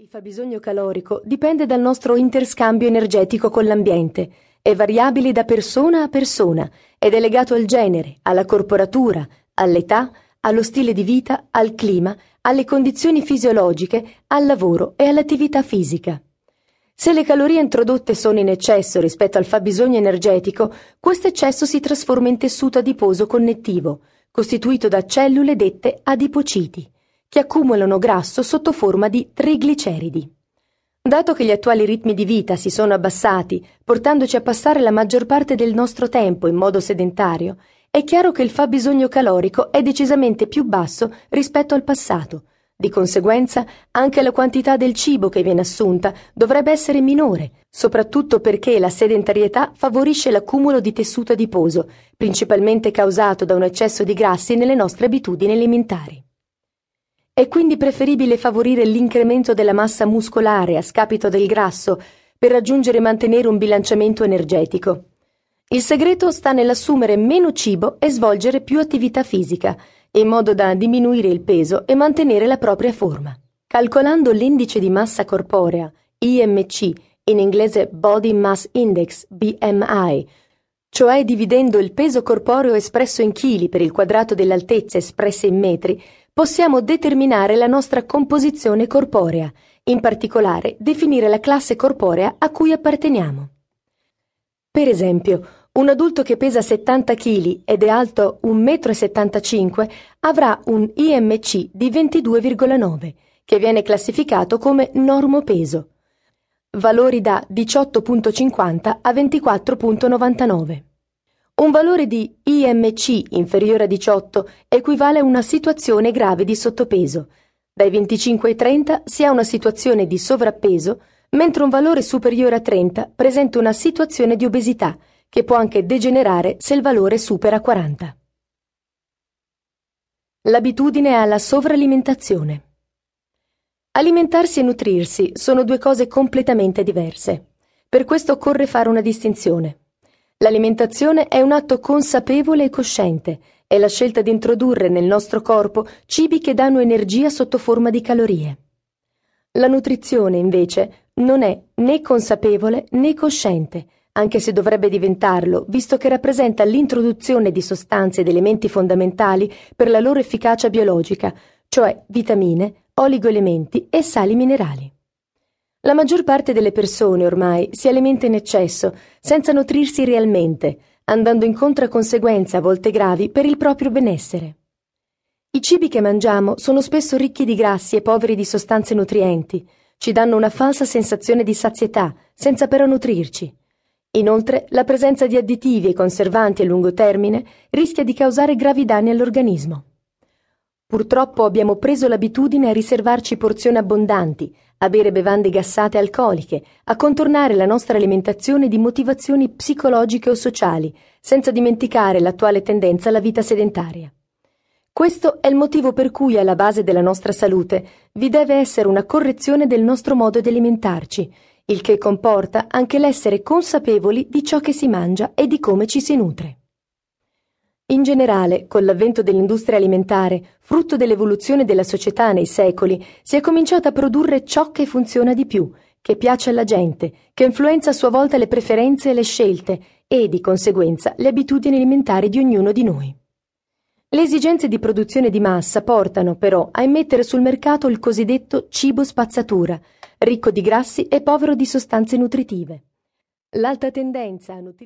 Il fabbisogno calorico dipende dal nostro interscambio energetico con l'ambiente, è variabile da persona a persona ed è legato al genere, alla corporatura, all'età, allo stile di vita, al clima, alle condizioni fisiologiche, al lavoro e all'attività fisica. Se le calorie introdotte sono in eccesso rispetto al fabbisogno energetico, questo eccesso si trasforma in tessuto adiposo connettivo, costituito da cellule dette adipociti che accumulano grasso sotto forma di trigliceridi. Dato che gli attuali ritmi di vita si sono abbassati, portandoci a passare la maggior parte del nostro tempo in modo sedentario, è chiaro che il fabbisogno calorico è decisamente più basso rispetto al passato. Di conseguenza, anche la quantità del cibo che viene assunta dovrebbe essere minore, soprattutto perché la sedentarietà favorisce l'accumulo di tessuto adiposo, principalmente causato da un eccesso di grassi nelle nostre abitudini alimentari. È quindi preferibile favorire l'incremento della massa muscolare a scapito del grasso per raggiungere e mantenere un bilanciamento energetico. Il segreto sta nell'assumere meno cibo e svolgere più attività fisica, in modo da diminuire il peso e mantenere la propria forma. Calcolando l'indice di massa corporea, IMC, in inglese Body Mass Index, BMI, cioè dividendo il peso corporeo espresso in chili per il quadrato dell'altezza espressa in metri, possiamo determinare la nostra composizione corporea, in particolare definire la classe corporea a cui apparteniamo. Per esempio, un adulto che pesa 70 kg ed è alto 1,75 m avrà un IMC di 22,9, che viene classificato come normopeso, valori da 18,50 a 24,99. Un valore di IMC inferiore a 18 equivale a una situazione grave di sottopeso. Dai 25 ai 30 si ha una situazione di sovrappeso, mentre un valore superiore a 30 presenta una situazione di obesità, che può anche degenerare se il valore supera 40. L'abitudine alla sovralimentazione. Alimentarsi e nutrirsi sono due cose completamente diverse. Per questo occorre fare una distinzione. L'alimentazione è un atto consapevole e cosciente, è la scelta di introdurre nel nostro corpo cibi che danno energia sotto forma di calorie. La nutrizione, invece, non è né consapevole né cosciente, anche se dovrebbe diventarlo, visto che rappresenta l'introduzione di sostanze ed elementi fondamentali per la loro efficacia biologica, cioè vitamine, oligoelementi e sali minerali. La maggior parte delle persone ormai si alimenta in eccesso, senza nutrirsi realmente, andando incontro a conseguenze a volte gravi per il proprio benessere. I cibi che mangiamo sono spesso ricchi di grassi e poveri di sostanze nutrienti, ci danno una falsa sensazione di sazietà, senza però nutrirci. Inoltre, la presenza di additivi e conservanti a lungo termine rischia di causare gravi danni all'organismo. Purtroppo abbiamo preso l'abitudine a riservarci porzioni abbondanti, a bere bevande gassate alcoliche, a contornare la nostra alimentazione di motivazioni psicologiche o sociali, senza dimenticare l'attuale tendenza alla vita sedentaria. Questo è il motivo per cui alla base della nostra salute vi deve essere una correzione del nostro modo di alimentarci, il che comporta anche l'essere consapevoli di ciò che si mangia e di come ci si nutre. In generale, con l'avvento dell'industria alimentare, frutto dell'evoluzione della società nei secoli, si è cominciato a produrre ciò che funziona di più, che piace alla gente, che influenza a sua volta le preferenze e le scelte e, di conseguenza, le abitudini alimentari di ognuno di noi. Le esigenze di produzione di massa portano, però, a immettere sul mercato il cosiddetto cibo spazzatura, ricco di grassi e povero di sostanze nutritive. L'alta tendenza a nutrire